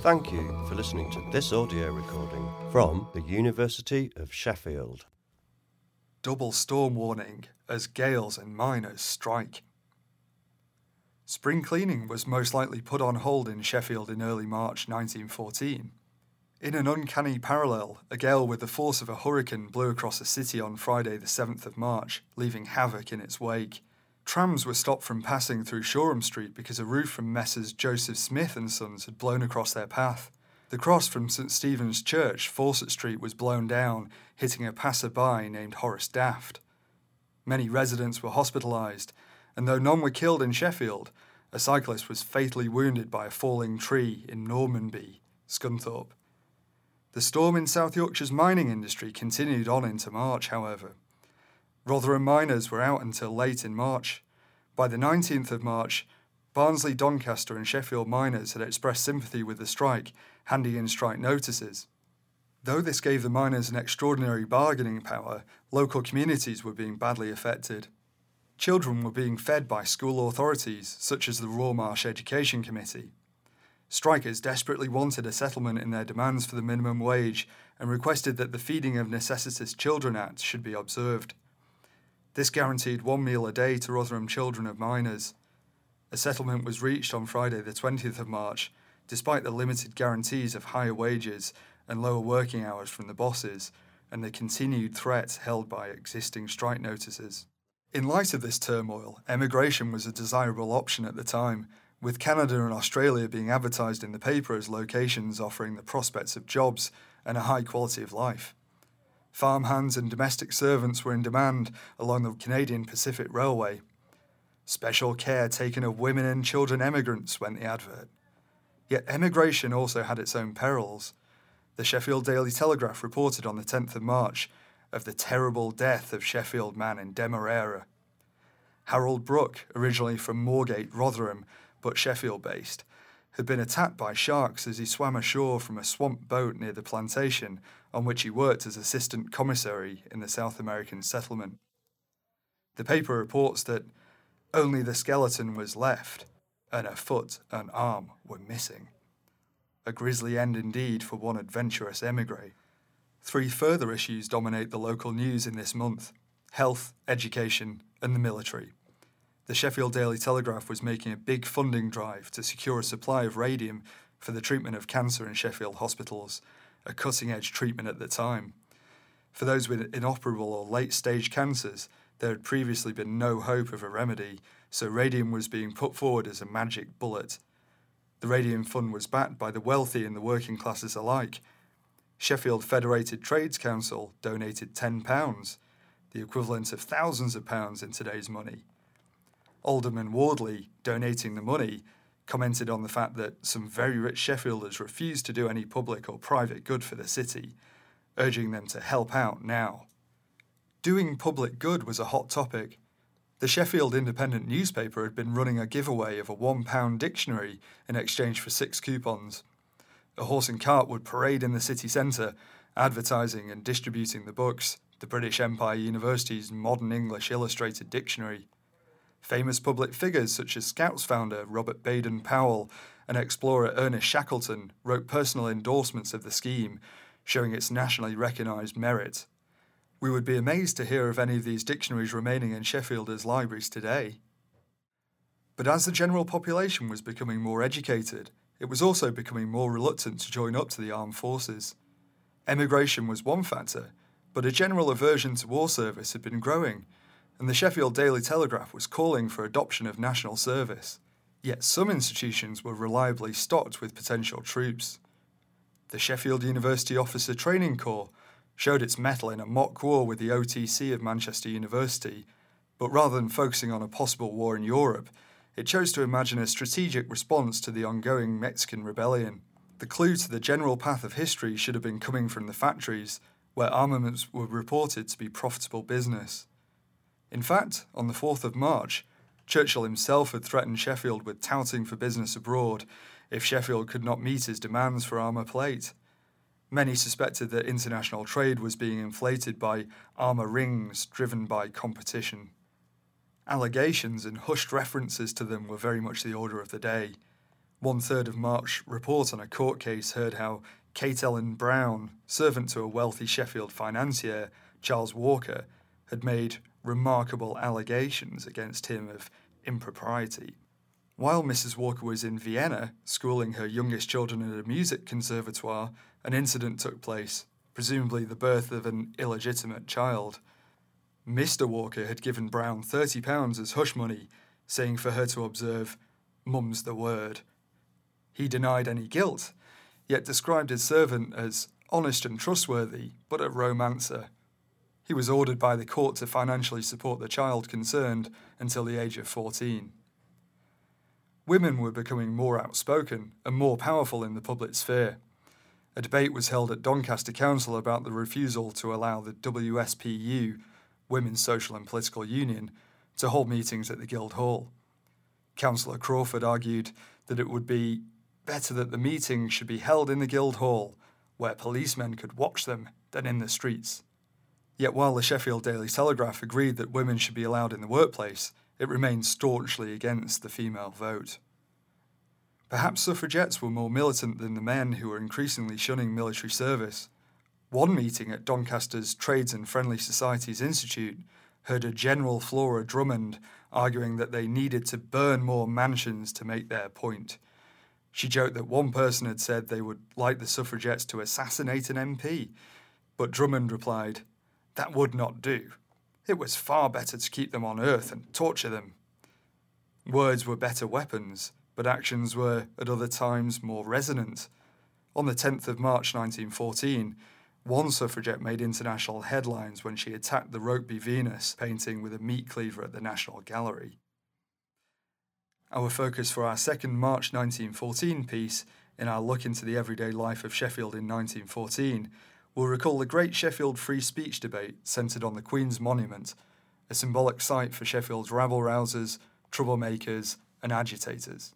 Thank you for listening to this audio recording from the University of Sheffield. Double storm warning as gales and miners strike. Spring cleaning was most likely put on hold in Sheffield in early March 1914. In an uncanny parallel, a gale with the force of a hurricane blew across the city on Friday, the 7th of March, leaving havoc in its wake. Trams were stopped from passing through Shoreham Street because a roof from Messrs. Joseph Smith and Sons had blown across their path. The cross from St Stephen's Church, Fawcett Street, was blown down, hitting a passer-by named Horace Daft. Many residents were hospitalised, and though none were killed in Sheffield, a cyclist was fatally wounded by a falling tree in Normanby, Scunthorpe. The storm in South Yorkshire's mining industry continued on into March, however. Rotherham miners were out until late in March. By the 19th of March, Barnsley, Doncaster, and Sheffield miners had expressed sympathy with the strike, handing in strike notices. Though this gave the miners an extraordinary bargaining power, local communities were being badly affected. Children were being fed by school authorities, such as the Rawmarsh Education Committee. Strikers desperately wanted a settlement in their demands for the minimum wage and requested that the Feeding of Necessitous Children Act should be observed. This guaranteed one meal a day to Rotherham children of miners. A settlement was reached on Friday, the 20th of March, despite the limited guarantees of higher wages and lower working hours from the bosses, and the continued threats held by existing strike notices. In light of this turmoil, emigration was a desirable option at the time, with Canada and Australia being advertised in the paper as locations offering the prospects of jobs and a high quality of life. Farmhands and domestic servants were in demand along the Canadian Pacific Railway. Special care taken of women and children emigrants went the advert. Yet emigration also had its own perils. The Sheffield Daily Telegraph reported on the 10th of March of the terrible death of Sheffield man in Demerara. Harold Brooke, originally from Moorgate, Rotherham, but Sheffield based, had been attacked by sharks as he swam ashore from a swamp boat near the plantation on which he worked as assistant commissary in the South American settlement. The paper reports that only the skeleton was left, and a foot and arm were missing. A grisly end indeed for one adventurous emigre. Three further issues dominate the local news in this month health, education, and the military. The Sheffield Daily Telegraph was making a big funding drive to secure a supply of radium for the treatment of cancer in Sheffield hospitals, a cutting edge treatment at the time. For those with inoperable or late stage cancers, there had previously been no hope of a remedy, so radium was being put forward as a magic bullet. The Radium Fund was backed by the wealthy and the working classes alike. Sheffield Federated Trades Council donated £10, the equivalent of thousands of pounds in today's money. Alderman Wardley, donating the money, commented on the fact that some very rich Sheffielders refused to do any public or private good for the city, urging them to help out now. Doing public good was a hot topic. The Sheffield Independent newspaper had been running a giveaway of a £1 dictionary in exchange for six coupons. A horse and cart would parade in the city centre, advertising and distributing the books, the British Empire University's Modern English Illustrated Dictionary. Famous public figures such as Scouts founder Robert Baden Powell and explorer Ernest Shackleton wrote personal endorsements of the scheme, showing its nationally recognised merit. We would be amazed to hear of any of these dictionaries remaining in Sheffielders' libraries today. But as the general population was becoming more educated, it was also becoming more reluctant to join up to the armed forces. Emigration was one factor, but a general aversion to war service had been growing, and the Sheffield Daily Telegraph was calling for adoption of national service. Yet some institutions were reliably stocked with potential troops. The Sheffield University Officer Training Corps showed its mettle in a mock war with the OTC of Manchester University, but rather than focusing on a possible war in Europe, it chose to imagine a strategic response to the ongoing Mexican rebellion. The clue to the general path of history should have been coming from the factories, where armaments were reported to be profitable business. In fact, on the 4th of March, Churchill himself had threatened Sheffield with touting for business abroad if Sheffield could not meet his demands for armour plate. Many suspected that international trade was being inflated by armour rings driven by competition. Allegations and hushed references to them were very much the order of the day. One third of March report on a court case heard how Kate Ellen Brown, servant to a wealthy Sheffield financier, Charles Walker, had made remarkable allegations against him of impropriety. While Mrs. Walker was in Vienna, schooling her youngest children at a music conservatoire, an incident took place, presumably the birth of an illegitimate child. Mr. Walker had given Brown £30 as hush money, saying for her to observe, Mum's the word. He denied any guilt, yet described his servant as honest and trustworthy, but a romancer. He was ordered by the court to financially support the child concerned until the age of 14. Women were becoming more outspoken and more powerful in the public sphere. A debate was held at Doncaster Council about the refusal to allow the WSPU Women's Social and Political Union, to hold meetings at the Guildhall. Councillor Crawford argued that it would be better that the meetings should be held in the Guildhall, where policemen could watch them, than in the streets. Yet while the Sheffield Daily Telegraph agreed that women should be allowed in the workplace, it remained staunchly against the female vote. Perhaps suffragettes were more militant than the men who were increasingly shunning military service. One meeting at Doncaster's Trades and Friendly Societies Institute heard a General Flora Drummond arguing that they needed to burn more mansions to make their point. She joked that one person had said they would like the suffragettes to assassinate an MP, but Drummond replied, That would not do. It was far better to keep them on earth and torture them. Words were better weapons, but actions were at other times more resonant. On the 10th of March 1914, one suffragette made international headlines when she attacked the Rokeby Venus painting with a meat cleaver at the National Gallery. Our focus for our second March 1914 piece, in our look into the everyday life of Sheffield in 1914, will recall the great Sheffield free speech debate centred on the Queen's Monument, a symbolic site for Sheffield's rabble rousers, troublemakers, and agitators.